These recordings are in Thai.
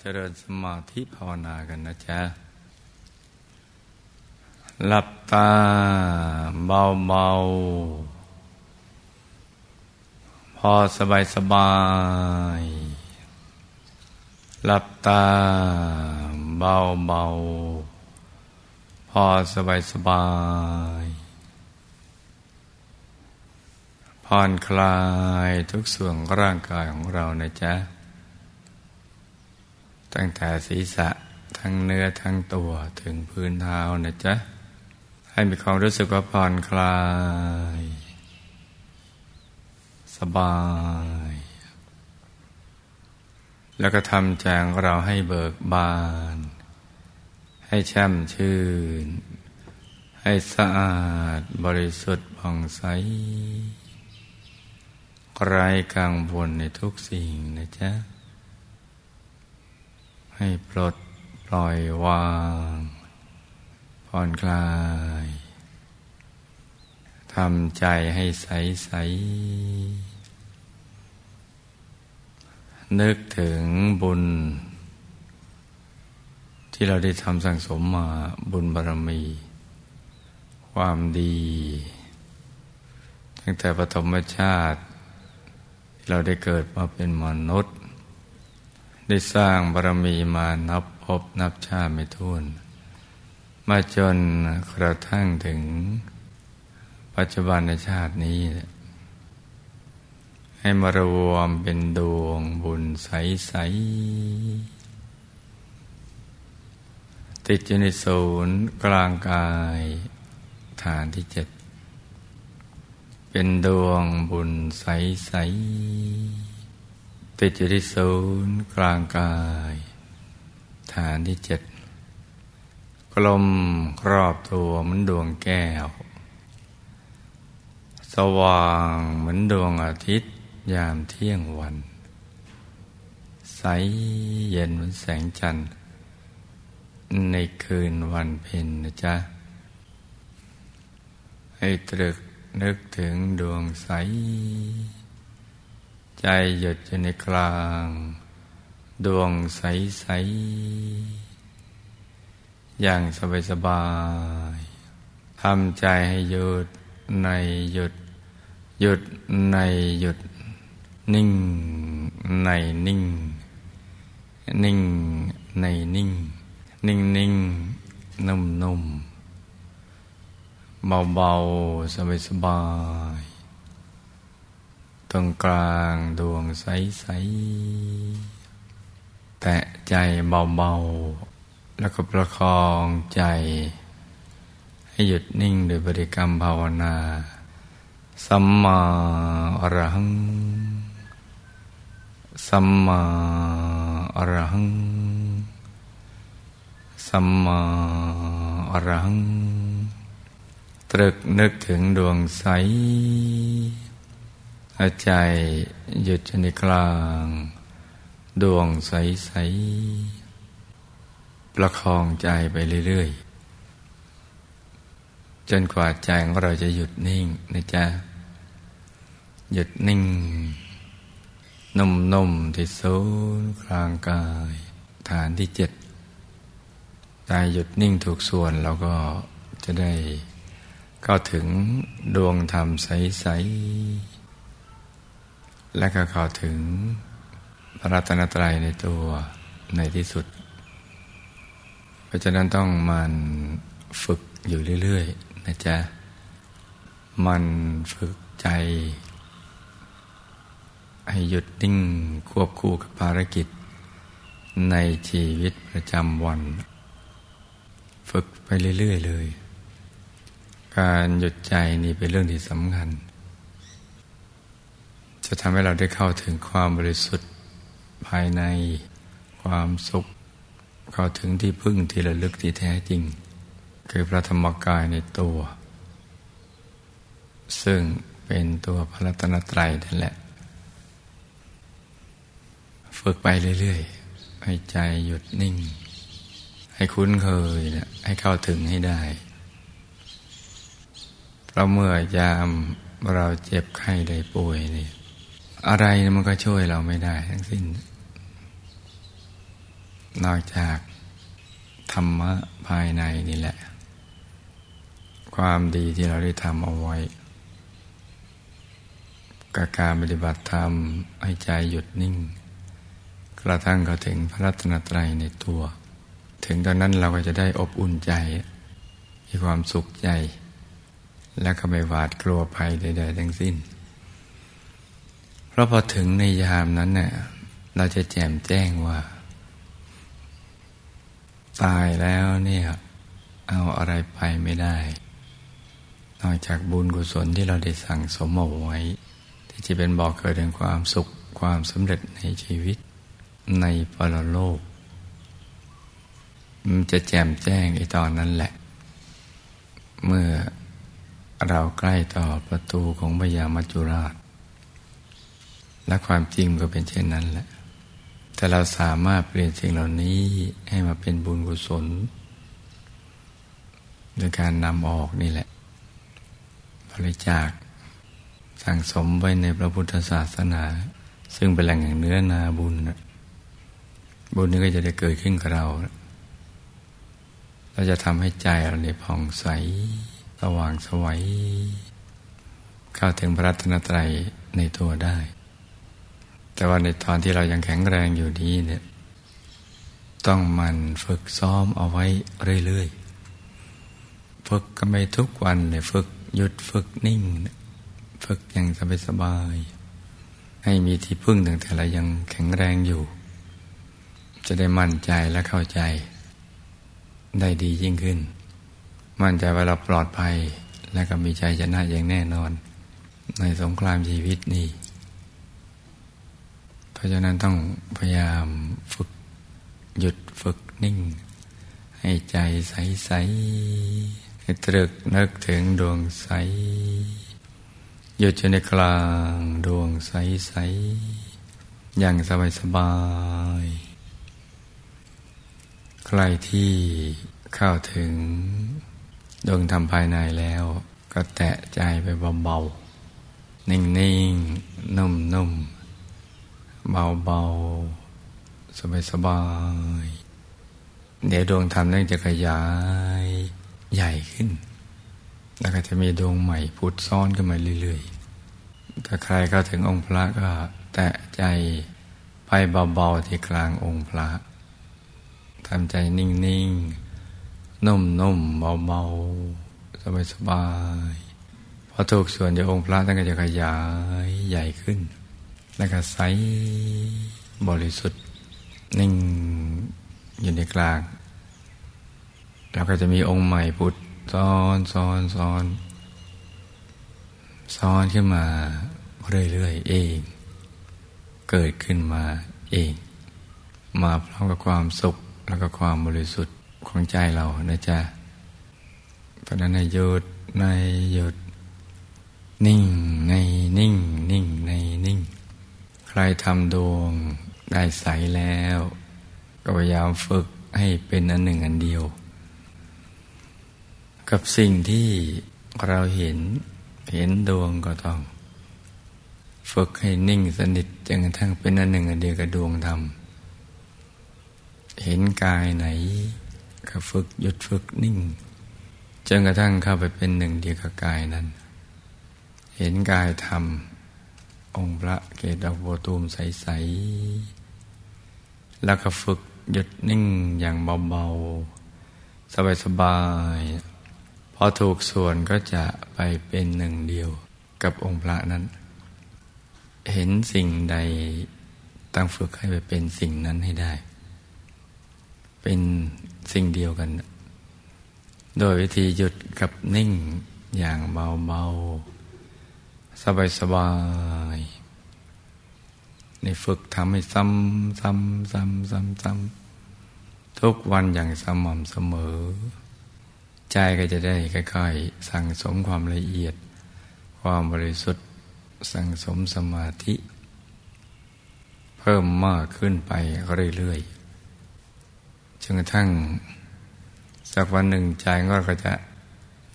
เจริญสมาธิภาวนากันนะจ๊ะ หลับตาเบาๆพอสบายสบาย หลับตาเบาๆพอสบายสบายผ่อนคลายทุกส่วนร่างกายของเรานะจ๊ะ ตั้งแต่ศีรษะทั้งเนื้อทั้งตัวถึงพื้นเท้านะจ๊ะ ให้มีความรู้สึกว่าผ่อนคลาย สบาย แล้วก็ทำแจงเราให้เบิกบาน ให้แช่มชื่น ให้สะอาดบริสุทธิ์ผ่องใสไร้กังวลในทุกสิ่งนะจ๊ะ ให้ปลดปล่อยวาง ผ่อนคลายทำใจให้ใสใส นึกถึงบุญ ที่เราได้ทำสั่งสมมาบุญบารมี ความดี ตั้งแต่ปฐมชาติเราได้เกิดมาเป็นมนุษย์ ได้สร้างบารมีมานับพบนับชาติไม่ท้วน มาจนกระทั่งถึง ปัจจุบันในชาตินี้ ให้มารวมเป็นดวงบุญใส ๆ ติดอยู่ในศูนย์กลางกายฐานที่เจ็ด เป็นดวงบุญใส ๆ ติดอยู่ที่ศูนย์กลางกาย ฐานที่เจ็ดกลมครอบตัวเหมือนดวงแก้ว สว่างเหมือนดวงอาทิตย์ยามเที่ยงวัน ใสเย็นเหมือนแสงจันทร์ ในคืนวันเพ็ญนะจ๊ะ ให้ตรึกนึกถึงดวงใส ใจหยุดอยู่ในกลาง ดวงใสใสอย่างสบายสบายทำใจให้หยุดในหยุด หยุดในหยุด นิ่งในนิ่ง นิ่งในนิ่ง นิ่งนิ่งนุ่มนุ่มเบา ๆ สบาย ๆ ตรงกลางดวงใส ๆ แตะใจเบา ๆ แล้วก็ประคองใจ ให้หยุดนิ่งโดยบริกรรมภาวนา สัมมาอรหัง สัมมาอรหัง สัมมาอรหัง ตรึกนึกถึงดวงใส อาใจหยุดในกลาง ดวงใสใสประคองใจไปเรื่อย ๆ จนกว่าใจของเราจะหยุดนิ่งนะจ๊ะ หยุดนิ่ง นุ่ม ๆ ที่ศูนย์กลางกาย ฐานที่เจ็ดใจหยุดนิ่งถูกส่วนเราก็จะได้ เข้าถึงดวงธรรมใส ๆ และก็เข้าถึงพระรัตนตรัยในตัวในที่สุด เพราะฉะนั้นต้องมันฝึกอยู่เรื่อยๆนะจ๊ะ มันฝึกใจ ให้หยุดนิ่งควบคู่กับภารกิจ ในชีวิตประจำวัน ฝึกไปเรื่อยๆเลย การหยุดใจนี่เป็นเรื่องที่สำคัญ จะทำให้เราได้เข้าถึงความบริสุทธิ์ภายในความสุข เข้าถึงที่พึ่งที่ระลึกที่แท้จริง คือพระธรรมกายในตัว ซึ่งเป็นตัวพระรัตนตรัยนั่นแหละ ฝึกไปเรื่อยๆ ให้ใจหยุดนิ่ง ให้คุ้นเคยนะให้เข้าถึงให้ได้เราเมื่อยามเราเจ็บไข้ได้ป่วยนี่ อะไรมันก็ช่วยเราไม่ได้ทั้งสิ้น นอกจากธรรมะภายในนี่แหละ ความดีที่เราได้ทำเอาไว้กับการปฏิบัติธรรมให้ใจหยุดนิ่ง กระทั่งเขาถึงพระรัตนตรัยในตัว ถึงตอนนั้นเราก็จะได้อบอุ่นใจ มีความสุขใจ และก็ไม่หวาดกลัวภัยใดๆทั้งสิ้น เพราะพอถึงในยามนั้นเนี่ยเราจะแจ่มแจ้งว่า ตายแล้วเนี่ยเอาอะไรไปไม่ได้ นอกจากบุญกุศลที่เราได้สั่งสมเอาไว้ ที่จะเป็นบอกเกิดแห่งความสุขความสำเร็จในชีวิตในปรโลก มันจะแจ่มแจ้งไอ้ตอนนั้นแหละ เมื่อเราใกล้ต่อประตูของพญามัจจุราช และความจริงก็เป็นเช่นนั้นแหละแต่เราสามารถเปลี่ยนสิ่งเหล่านี้ให้มาเป็นบุญกุศลโดยการนำออกนี่แหละ บริจาคสั่งสมไว้ในพระพุทธศาสนา ซึ่งเป็นแหล่งแห่งเนื้อนาบุญบุญนี้ก็จะได้เกิดขึ้นกับเรา เราจะทำให้ใจเราเนี่ยผ่องใส สว่างสวัยเข้าถึงพระรัตนตรัยในตัวได้ แต่ว่าในตอนที่เรายังแข็งแรงอยู่นี้เนี่ย ต้องมันฝึกซ้อมเอาไว้เรื่อยๆ ฝึกก็ไม่ทุกวันเลยฝึกหยุดฝึกนิ่ง ฝึกอย่างสบายๆให้มีที่พึ่งตั้งแต่เรายังแข็งแรงอยู่ จะได้มั่นใจและเข้าใจ ได้ดียิ่งขึ้น มั่นใจว่าเราปลอดภัยและก็มีใจชนะอย่างแน่นอน ในสงครามชีวิตนี้ ราะฉะนั้นต้องพยายามฝึกหยุดฝึกนิ่ง ให้ใจใสๆให้ตรึกนึกถึงดวงใส หยุดอยู่ในกลางดวงใสๆอย่างสบายสบาย ใครที่เข้าถึงดวงธรรมภายในแล้ว ก็แตะใจไปเบาๆ นิ่งๆ นุ่มๆ เบาๆ สบายๆ เดี๋ยวดวงธรรมนั้นจะขยายใหญ่ขึ้น แล้วก็จะมีดวงใหม่พุดซ้อนขึ้นมาเรื่อยๆ ถ้าใครเข้าถึงองค์พระก็แตะใจไปเบาๆที่กลางองค์พระทำใจนิ่งๆ นุ่มๆ เบาๆ สบายๆพอถูกส่วนจากองค์พระท่านก็จะขยายใหญ่ขึ้น แล้วก็ใสบริสุทธิ์ นิ่งอยู่ในกลาง แล้วก็จะมีองค์ใหม่พุทธซ้อนซ้อนซ้อนซ้อนขึ้นมาเรื่อยๆเอง เกิดขึ้นมาเอง มาพร้อมกับความสุขแล้วก็ความบริสุทธิ์ของใจเรานะจ๊ะเพราะนั้นในหยุดในหยุด นิ่งในนิ่ง นิ่งใน รทำดวงได้ใสแล้ว ก็พยายามฝึกให้เป็นอันหนึ่งอันเดียว กับสิ่งที่เราเห็นเห็นดวงก็ต้อง ฝึกให้นิ่งสนิทจนกระทั่งเป็นอันหนึ่งอันเดียวกับดวงธรรมเห็นกายไหน ก็ฝึกหยุดฝึกนิ่งจนกระทั่งเข้าไปเป็นหนึ่งเดียวกับกายนั้น เห็นกายธรรม องค์พระเกศดอกบัวตูมใส ๆ แล้วก็ฝึกหยุดนิ่งอย่างเบา ๆ สบาย ๆ พอถูกส่วนก็จะไปเป็นหนึ่งเดียวกับองค์พระนั้น เห็นสิ่งใดตั้งฝึกให้ไปเป็นสิ่งนั้นให้ได้ เป็นสิ่งเดียวกัน โดยวิธีหยุดกับนิ่งอย่างเบา ๆ สบายๆในฝึกทำให้ซ้ำซ้ำซ้ำซ้ำซ้ำทุกวันอย่างสม่ำเสมอ ใจก็จะได้ค่อยๆสั่งสมความละเอียด ความบริสุทธิ์สั่งสมสมาธิ เพิ่มมากขึ้นไปเรื่อยๆจนกระทั่ง สักวันหนึ่งใจก็จะ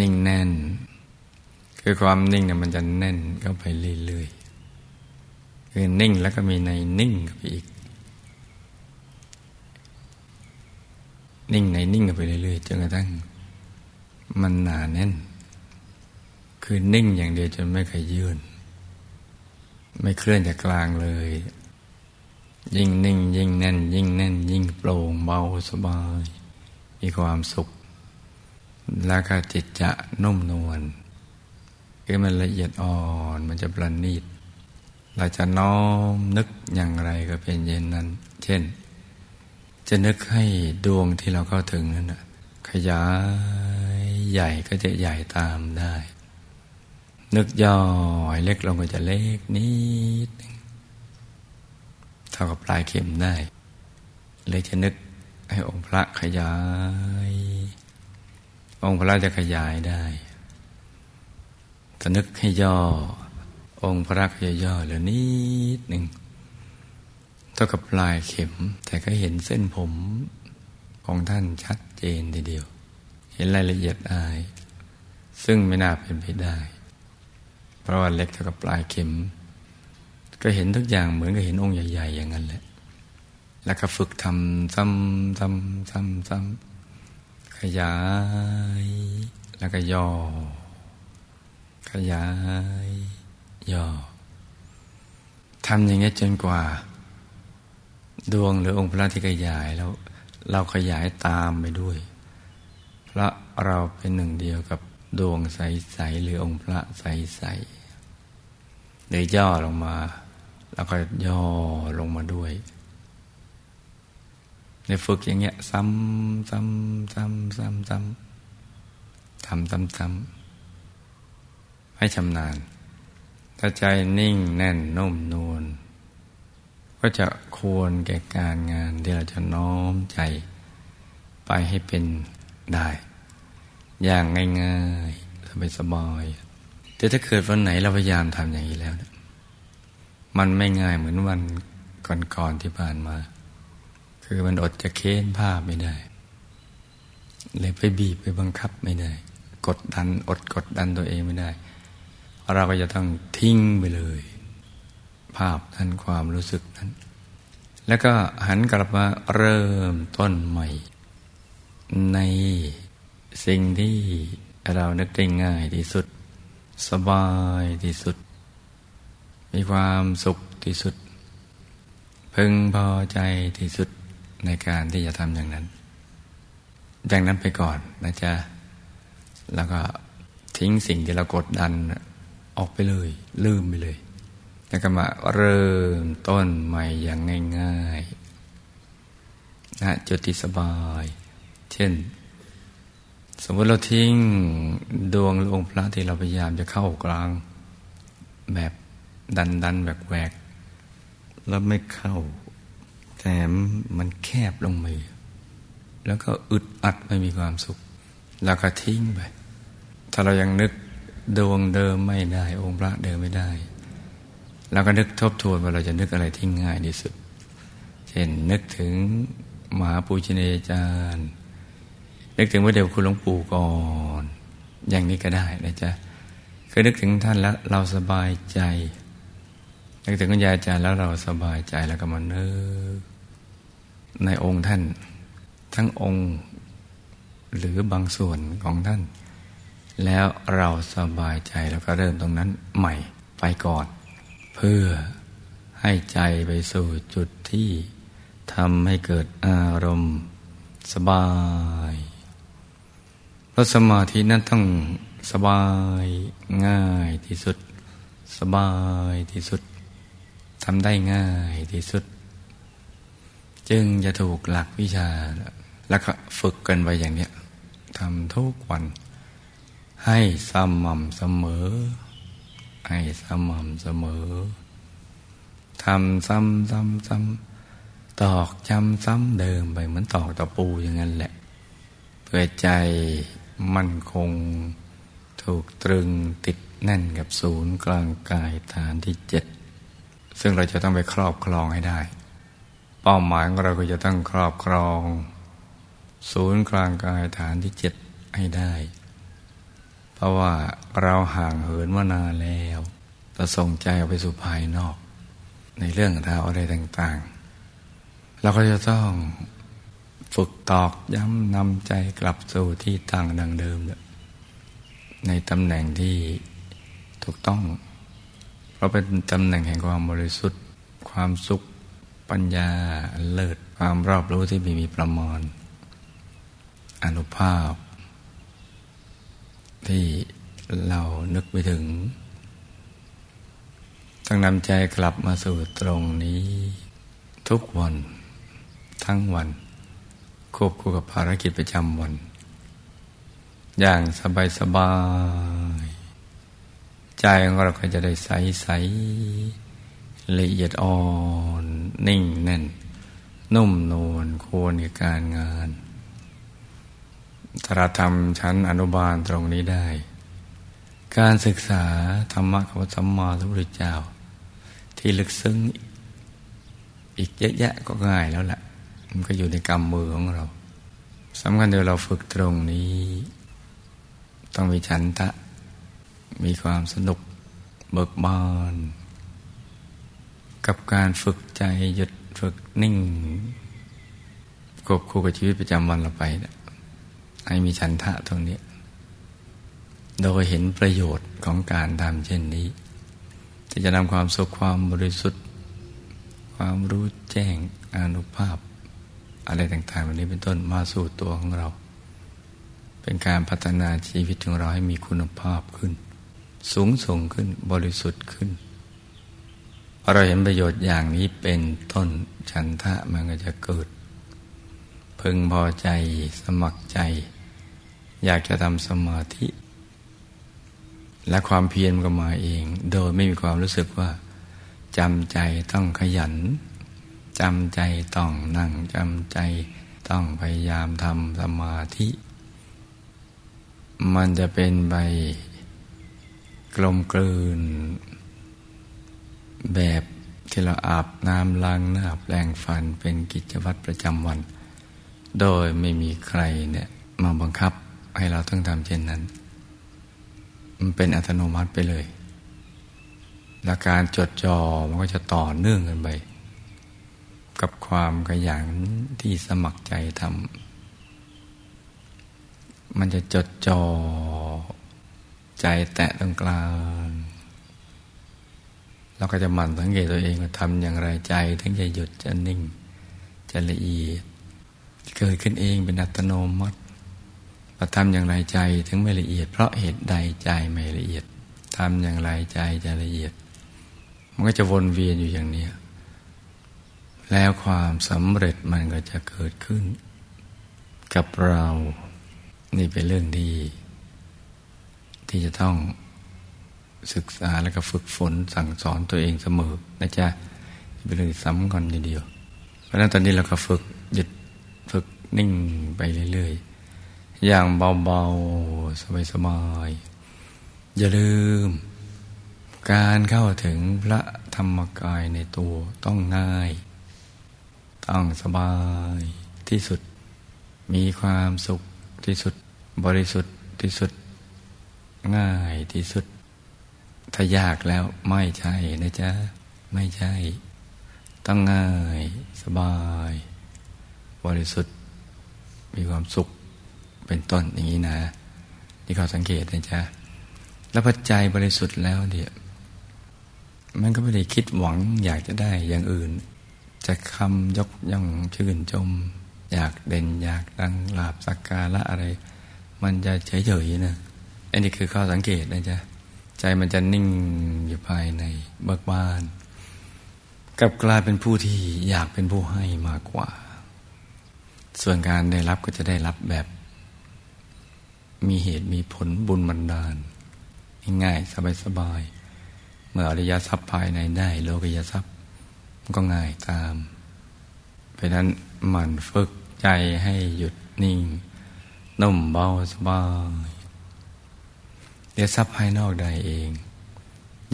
นิ่งแน่น คือความนิ่งเนี่ยมันจะแน่นเข้าไปเรื่อยๆคือนิ่งแล้วก็มีในนิ่งไปอีก นิ่งในนิ่งไปเรื่อยๆจนกระทั่งมันหนาแน่น คือนิ่งอย่างเดียวจนไม่เคยยื่น ไม่เคลื่อนจากกลางเลย ยิ่งนิ่ง ยิ่งแน่น ยิ่งแน่น ยิ่งโปร่งเบาสบาย มีความสุข แล้วก็จิตจะนุ่มนวล คือมันละเอียดอ่อนมันจะประณีตเราจะน้อมนึกอย่างไรก็เป็นเย็นนั้น เช่น จะนึกให้ดวงที่เราเข้าถึงนั้นขยายใหญ่ก็จะใหญ่ตามได้ นึกย่อยเล็กลงก็จะเล็กนิดเท่ากับปลายเข็มได้เลยจะนึกให้องค์พระขยาย องค์พระจะขยายได้ นึกให้ย่อ องค์พระก็จะย่อเหลือนิดหนึ่งเท่ากับปลายเข็ม แต่ก็เห็นเส้นผมของท่านชัดเจนทีเดียว เห็นรายละเอียดอาย ซึ่งไม่น่าเป็นไปได้ เพราะว่าเล็กเท่ากับปลายเข็ม ก็เห็นทุกอย่างเหมือนกับเห็นองค์ใหญ่ ๆ อย่างนั้นแหละ แล้วก็ฝึกทำซ้ำซ้ำซ้ำซ้ำขยาย แล้วก็ย่อ ยาย ย่อทำอย่างนี้จนกว่า ดวงหรือองค์พระที่ขยายแล้ว เราขยายตามไปด้วย เพราะเราเป็นหนึ่งเดียวกับดวงใสๆหรือองค์พระใสๆเลยย่อลงมา แล้วก็ย่อลงมาด้วยในฝึกอย่างเงี้ย ซ้ำซ้ำซ้ำซ้ำซ้ำทำซ้ำซ้ำ ให้ชำนาญ ถ้าใจนิ่งแน่นนุ่มนวลก็จะควรแก่การงานที่เราจะน้อมใจไปให้เป็นได้ อย่างง่ายๆสบายๆแต่ถ้าเกิดวันไหนเราพยายามทำอย่างนี้แล้ว มันไม่ง่ายเหมือนวันก่อนๆที่ผ่านมา คือมันอดจะเค้นภาพไม่ได้ เลยไปบีบไปบังคับไม่ได้ กดดันอดกดดันตัวเองไม่ได้ เราก็จะต้องทิ้งไปเลย ภาพนั้นความรู้สึกนั้น แล้วก็หันกลับมาเริ่มต้นใหม่ ในสิ่งที่เรานึกได้ง่ายที่สุด สบายที่สุด มีความสุขที่สุด พึงพอใจที่สุดในการที่จะทำอย่างนั้น อย่างนั้นไปก่อนนะจ๊ะ แล้วก็ทิ้งสิ่งที่เรากดดัน ออกไปเลย ลืมไปเลยแล้วก็มาเริ่มต้นใหม่อย่างง่ายๆนะจุดที่สบาย เช่น สมมติเราทิ้งดวงหรืองค์พระที่เราพยายามจะเข้ากลาง แบบดันดันแบบแหวกแล้วไม่เข้า แต่มันแคบลงมือแล้วก็อึดอัดไม่มีความสุข แล้วก็ทิ้งไป ถ้าเรายังนึก ดวงเดิมไม่ได้ องค์พระเดิมไม่ได้เราก็นึกทบทวนว่าเราจะนึกอะไรที่ง่ายที่สุด เช่นนึกถึงมหาปูชนียาจารย์ นึกถึงพระเดชคุณหลวงปู่ก่อน อย่างนี้ก็ได้นะจ๊ะคือนึกถึงท่านแล้วเราสบายใจ นึกถึงคุณยายอาจารย์แล้วเราสบายใจแล้วก็มาเนึกในองค์ท่าน ทั้งองค์หรือบางส่วนของท่าน แล้วเราสบายใจแล้วก็เริ่มตรงนั้นใหม่ไปก่อน เพื่อให้ใจไปสู่จุดที่ทำให้เกิดอารมณ์ สบายเพราะสมาธินั้นต้องสบายง่ายที่สุด สบายที่สุดทำได้ง่ายที่สุด จึงจะถูกหลักวิชา แล้วก็ฝึกกันไปอย่างเนี้ยทำทุกวัน ให้สม่ำเสมอ ให้สม่ำเสมอทำซ้ำซ้ำซ้ำตอกจำซ้ำเดิมไปเหมือนตอกตะปูอย่างนั้นแหละ เพื่อใจมั่นคงถูกตรึงติดแน่นกับศูนย์กลางกายฐานที่เจ็ดซึ่งเราจะต้องไปครอบครองให้ได้ เป้าหมายของเราก็จะต้องครอบครอง ศูนย์กลางกายฐานที่เจ็ดให้ได้ เพราะว่าเราห่างเหินมานานแล้วเราส่งใจออกไปสู่ภายนอก ในเรื่องราวอะไรต่างๆ เราก็จะต้องฝึกตอกย้ำนำใจกลับสู่ที่ตั้งดังเดิมในตำแหน่งที่ถูกต้อง เพราะเป็นตำแหน่งแห่งความบริสุทธิ์ ความสุขปัญญาเลิศความรอบรู้ที่ไม่มีประมาณอนุภาพ ที่เรานึกไปถึง ต้องนำใจกลับมาสู่ตรงนี้ ทุกวัน ทั้งวัน ควบคู่กับภารกิจประจำวัน อย่างสบายสบายใจของเราก็จะได้ใสใสละเอียดอ่อน นิ่งแน่น นุ่มนวลควรกับการงาน ถ้าเราทำชั้นอนุบาลตรงนี้ได้ การศึกษาธรรมะของสัมมาสัมพุทธเจ้า ที่ลึกซึ้งอีกเยอะแยะก็ง่ายแล้วแหละมันก็อยู่ในกำมือของเราสำคัญเดี๋ยวเราฝึกตรงนี้ ต้องมีฉันทะ มีความสนุกเบิกบานกับการฝึกใจหยุดฝึกนิ่งกบคู่กับชีวิตประจำวันเราไป ให้มีฉันทะตรงนี้ โดยเห็นประโยชน์ของการทำเช่นนี้ ที่จะนำความสุขความบริสุทธิ์ ความรู้แจ้งอนุภาพ อะไรต่างๆวันนี้เป็นต้นมาสู่ตัวของเรา เป็นการพัฒนาชีวิตของเราให้มีคุณภาพขึ้น สูงส่งขึ้นบริสุทธิ์ขึ้นพอเราเห็นประโยชน์อย่างนี้เป็นต้นฉันทะมันก็จะเกิด พึงพอใจสมัครใจ อยากจะทำสมาธิ และความเพียรก็มาเอง โดยไม่มีความรู้สึกว่าจำใจต้องขยันจำใจต้องนั่งจำใจต้องพยายามทำสมาธิ มันจะเป็นใบกลมกลืน แบบที่เราอาบน้ำล้างหน้าแปลงฟันเป็นกิจวัตรประจำวัน โดยไม่มีใครเนี่ยมาบังคับ ให้เราต้องทำเช่นนั้น มันเป็นอัตโนมัติไปเลย และการจดจ่อมันก็จะต่อเนื่องกันไป กับความขยันที่สมัครใจทำมันจะจดจ่อใจแตะตรงกลางเราก็จะหมั่นสังเกตตัวเองว่าทำอย่างไรใจ ถึงจะหยุดจะนิ่ง จะละเอียดเกิดขึ้นเองเป็นอัตโนมัติ เราทำอย่างไรใจถึงไม่ละเอียด เพราะเหตุใดใจไม่ละเอียดทำอย่างไรใจจะละเอียด มันก็จะวนเวียนอยู่อย่างนี้ แล้วความสำเร็จมันก็จะเกิดขึ้น กับเรานี่เป็นเรื่องดี ที่จะต้องศึกษาแล้วก็ฝึกฝนสั่งสอนตัวเองเสมอนะจ๊ะเป็นเรื่องสำคัญทีเดียว เพราะนั้นตอนนี้เราก็ฝึกหยุดฝึกนิ่งไปเรื่อยๆ อย่างเบาๆ สบายๆ อย่าลืม การเข้าถึงพระธรรมกายในตัวต้องง่าย ต้องสบายที่สุด มีความสุขที่สุด บริสุทธิ์ที่สุด ง่ายที่สุด ถ้ายากแล้วไม่ใช่นะจ๊ะ ไม่ใช่ ต้องง่าย สบาย บริสุทธิ์ มีความสุข เป็นต้นอย่างนี้นะนี่ขอสังเกตนะจ๊ะแล้วพอใจบริสุทธิ์แล้วเดี๋ยมันก็ไม่ได้คิดหวังอยากจะได้อย่างอื่น จะคำยกย่องชื่นชมอยากเด่นอยากดังลาบสักการะอะไร มันจะเฉยๆนะอันนี้คือข้อสังเกตนะจ๊ะใจมันจะนิ่งอยู่ภายในเบิกบานกับกลายเป็นผู้ที่อยากเป็นผู้ให้มากกว่า ส่วนการได้รับก็จะได้รับแบบ มีเหตุมีผลบุญบันดาล ง่ายๆสบายเมื่ออริยทรัพย์ภายในได้ โลกิยทรัพย์ก็ง่ายตาม เพราะนั้นมันฝึกใจให้หยุดนิ่ง นุ่มเบาสบายเดี๋ยวทรัพย์ภายนอกใดเอง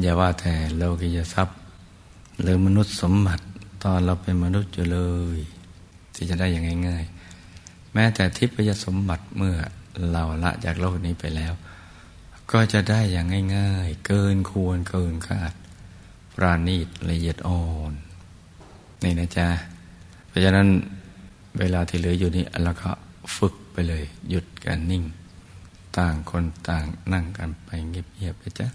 อย่าว่าแต่โลกิยทรัพย์ หรือมนุษย์สมบัติตอนเราเป็นมนุษย์อยู่เลย ที่จะได้อย่างง่ายๆ แม้แต่ทิพยสมบัติเมื่อ เราละจากโลกนี้ไปแล้ว ก็จะได้อย่างง่าย ๆ เกินควรเกินคาดปราณีตละเอียดอ่อนนี่นะจ๊ะ เพราะฉะนั้นเวลาที่เหลืออยู่นี้เราก็ฝึกไปเลย หยุดกันนิ่ง ต่างคนต่างนั่งกันไปเงียบๆไปจ้ะ